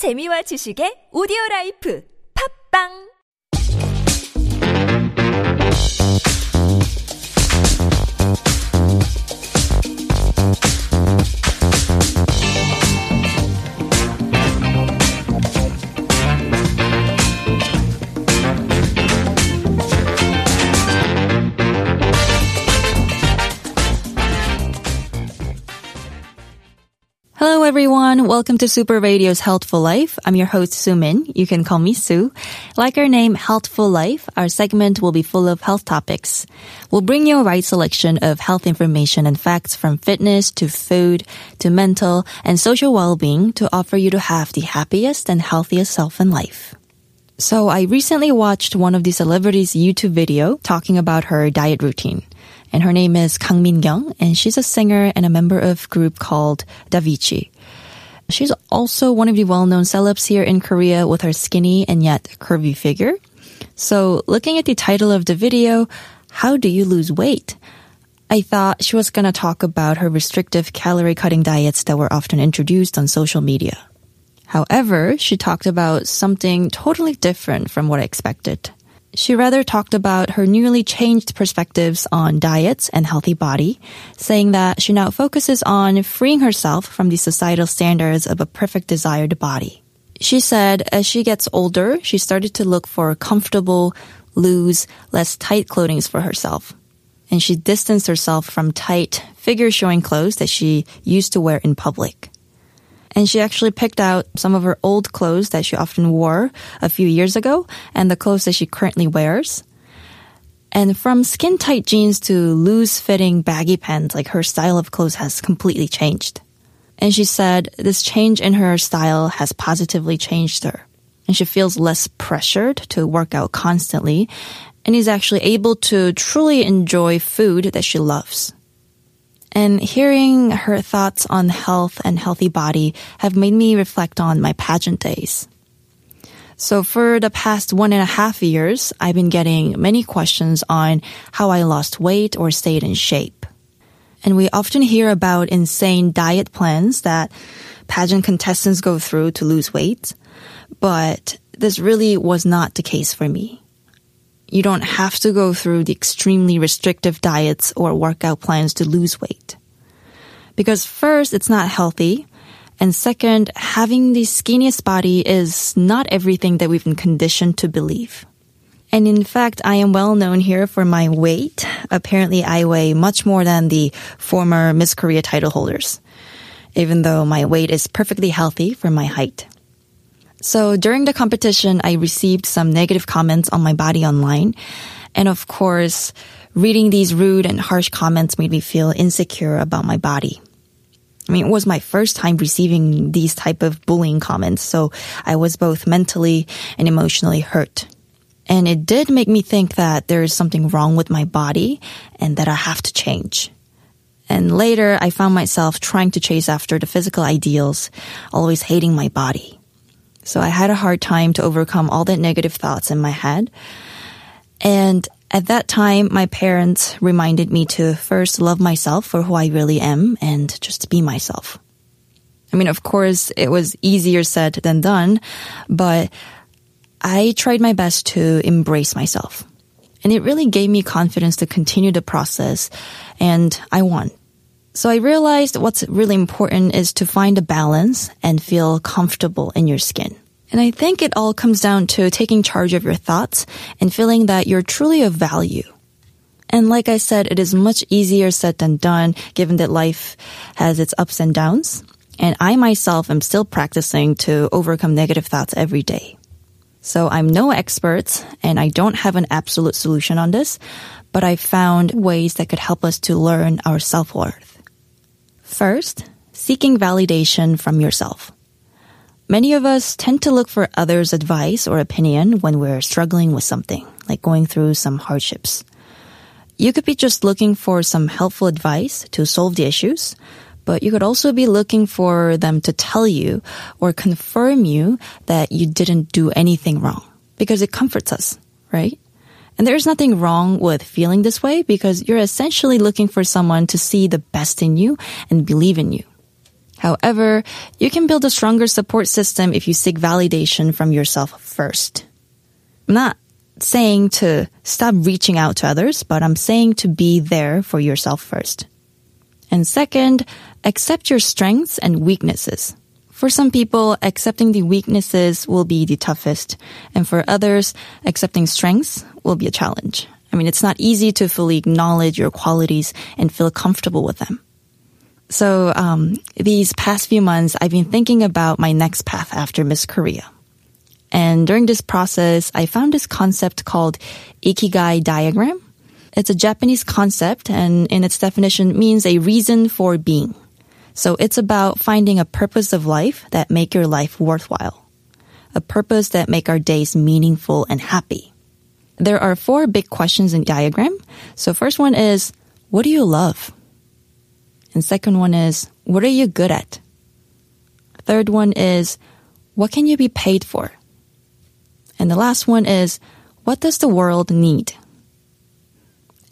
재미와 지식의 오디오 라이프. 팝빵 everyone, welcome to Super Radio's Healthful Life. I'm your host Sumin. You can call me Sue. Like our name, Healthful Life, our segment will be full of health topics. We'll bring you a right selection of health information and facts from fitness to food to mental and social well-being to offer you to have the happiest and healthiest self in life. So I recently watched one of the celebrities' YouTube video talking about her diet routine and her name is Kang Min-kyung, and she's a singer and a member of group called Davichi. She's also one of the well-known celebs here in Korea with her skinny and yet curvy figure. So looking at the title of the video, How Do You Lose Weight? I thought she was gonna talk about her restrictive calorie cutting diets that were often introduced on social media. However, she talked about something totally different from what I expected. She rather talked about her newly changed perspectives on diets and healthy body, saying that she now focuses on freeing herself from the societal standards of a perfect desired body. She said as she gets older, she started to look for comfortable, loose, less tight clothing for herself. And she distanced herself from tight, figure showing clothes that she used to wear in public and she actually picked out some of her old clothes that she often wore a few years ago and the clothes that she currently wears. And from skin tight jeans to loose fitting baggy pants, like her style of clothes has completely changed. And she said this change in her style has positively changed her. And she feels less pressured to work out constantly and is actually able to truly enjoy food that she loves and hearing her thoughts on health and healthy body have made me reflect on my pageant days. So for the past one and a half years, I've been getting many questions on how I lost weight or stayed in shape. And we often hear about insane diet plans that pageant contestants go through to lose weight. But this really was not the case for me you don't have to go through the extremely restrictive diets or workout plans to lose weight. Because first, it's not healthy. And second, having the skinniest body is not everything that we've been conditioned to believe. And in fact, I am well known here for my weight. Apparently, I weigh much more than the former Miss Korea title holders, even though my weight is perfectly healthy for my height. So during the competition, I received some negative comments on my body online. And of course, reading these rude and harsh comments made me feel insecure about my body. I mean, it was my first time receiving these type of bullying comments, so I was both mentally and emotionally hurt. And it did make me think that there is something wrong with my body and that I have to change. And later, I found myself trying to chase after the physical ideals, always hating my body. So I had a hard time to overcome all the negative thoughts in my head. And at that time, my parents reminded me to first love myself for who I really am and just be myself. I mean, of course, it was easier said than done, but I tried my best to embrace myself. And it really gave me confidence to continue the process, and I won. So I realized what's really important is to find a balance and feel comfortable in your skin. And I think it all comes down to taking charge of your thoughts and feeling that you're truly of value. And like I said, it is much easier said than done given that life has its ups and downs. And I myself am still practicing to overcome negative thoughts every day. So I'm no expert and I don't have an absolute solution on this, but I found ways that could help us to learn our self-worth. First, seeking validation from yourself. Many of us tend to look for others' advice or opinion when we're struggling with something, like going through some hardships. You could be just looking for some helpful advice to solve the issues, but you could also be looking for them to tell you or confirm you that you didn't do anything wrong because it comforts us, right? And there's nothing wrong with feeling this way because you're essentially looking for someone to see the best in you and believe in you. However, you can build a stronger support system if you seek validation from yourself first. I'm not saying to stop reaching out to others, but I'm saying to be there for yourself first. And second, accept your strengths and weaknesses. For some people, accepting the weaknesses will be the toughest. And for others, accepting strengths will be a challenge. I mean, it's not easy to fully acknowledge your qualities and feel comfortable with them. So, um, these past few months, I've been thinking about my next path after Miss Korea. And during this process, I found this concept called Ikigai diagram. It's a Japanese concept and in its definition means a reason for being. So it's about finding a purpose of life that make your life worthwhile. A purpose that make our days meaningful and happy. There are four big questions in diagram. So first one is, what do you love? And second one is, what are you good at? Third one is, what can you be paid for? And the last one is, what does the world need?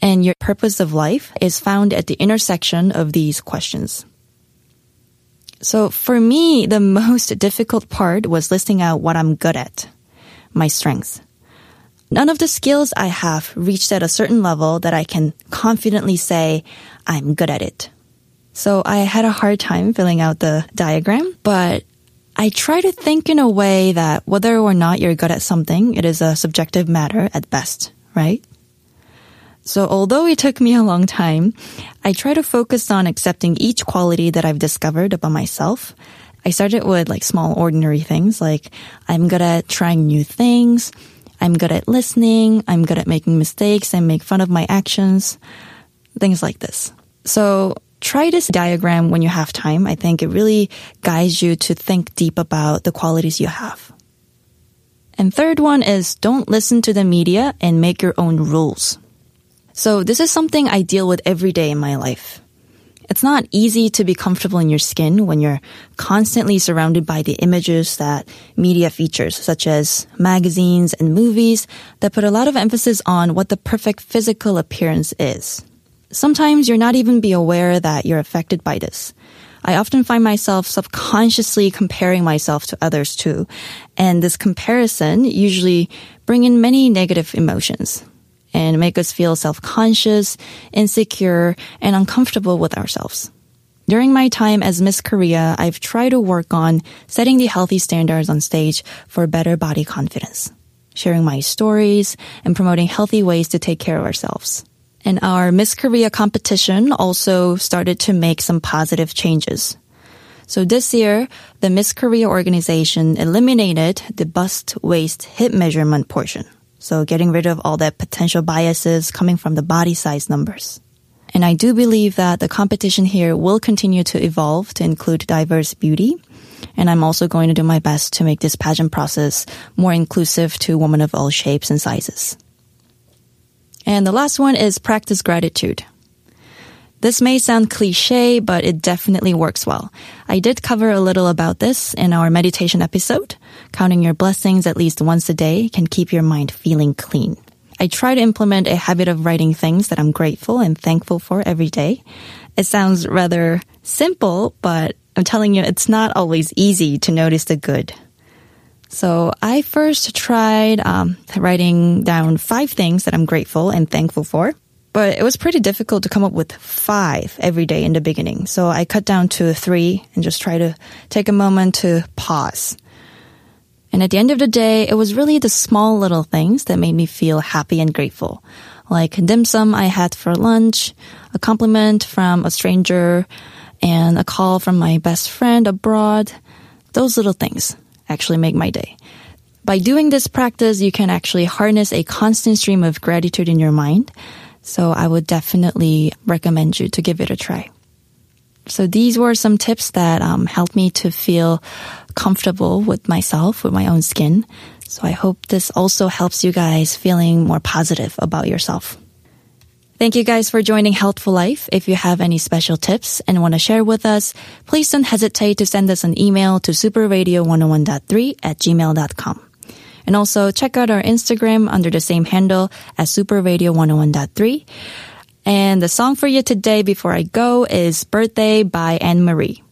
And your purpose of life is found at the intersection of these questions. So for me, the most difficult part was listing out what I'm good at, my strengths. None of the skills I have reached at a certain level that I can confidently say I'm good at it. So I had a hard time filling out the diagram, but I try to think in a way that whether or not you're good at something, it is a subjective matter at best, right? So although it took me a long time, I try to focus on accepting each quality that I've discovered about myself. I started with like small ordinary things like I'm good at trying new things. I'm good at listening. I'm good at making mistakes and make fun of my actions. Things like this. So try this diagram when you have time. I think it really guides you to think deep about the qualities you have. And third one is don't listen to the media and make your own rules. So this is something I deal with every day in my life. It's not easy to be comfortable in your skin when you're constantly surrounded by the images that media features, such as magazines and movies that put a lot of emphasis on what the perfect physical appearance is. Sometimes you're not even be aware that you're affected by this. I often find myself subconsciously comparing myself to others too. And this comparison usually bring in many negative emotions and make us feel self-conscious, insecure, and uncomfortable with ourselves. During my time as Miss Korea, I've tried to work on setting the healthy standards on stage for better body confidence, sharing my stories, and promoting healthy ways to take care of ourselves. And our Miss Korea competition also started to make some positive changes. So this year, the Miss Korea organization eliminated the bust, waist, hip measurement portion. So getting rid of all that potential biases coming from the body size numbers. And I do believe that the competition here will continue to evolve to include diverse beauty. And I'm also going to do my best to make this pageant process more inclusive to women of all shapes and sizes. And the last one is practice gratitude. This may sound cliche, but it definitely works well. I did cover a little about this in our meditation episode. Counting your blessings at least once a day can keep your mind feeling clean. I try to implement a habit of writing things that I'm grateful and thankful for every day. It sounds rather simple, but I'm telling you, it's not always easy to notice the good. So I first tried um, writing down five things that I'm grateful and thankful for. But it was pretty difficult to come up with five every day in the beginning. So I cut down to three and just try to take a moment to pause. And at the end of the day, it was really the small little things that made me feel happy and grateful. Like dim sum I had for lunch, a compliment from a stranger, and a call from my best friend abroad. Those little things actually make my day. By doing this practice, you can actually harness a constant stream of gratitude in your mind. So I would definitely recommend you to give it a try. So these were some tips that um, helped me to feel comfortable with myself, with my own skin. So I hope this also helps you guys feeling more positive about yourself. Thank you guys for joining Healthful Life. If you have any special tips and want to share with us, please don't hesitate to send us an email to superradio101.3 at gmail.com. And also check out our Instagram under the same handle as superradio101.3. And the song for you today before I go is Birthday by Anne Marie.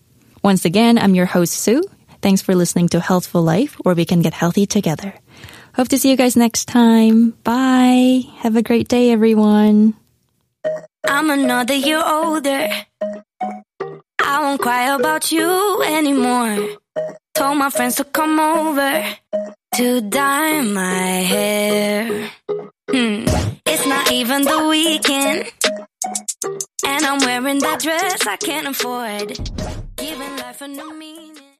Once again, I'm your host, Sue. Thanks for listening to Healthful Life, where we can get healthy together. Hope to see you guys next time. Bye. Have a great day, everyone. I'm another year older. I won't cry about you anymore. Told my friends to come over to dye my hair. Hmm. It's not even the weekend. And I'm wearing that dress I can't afford. Giving life a new meaning.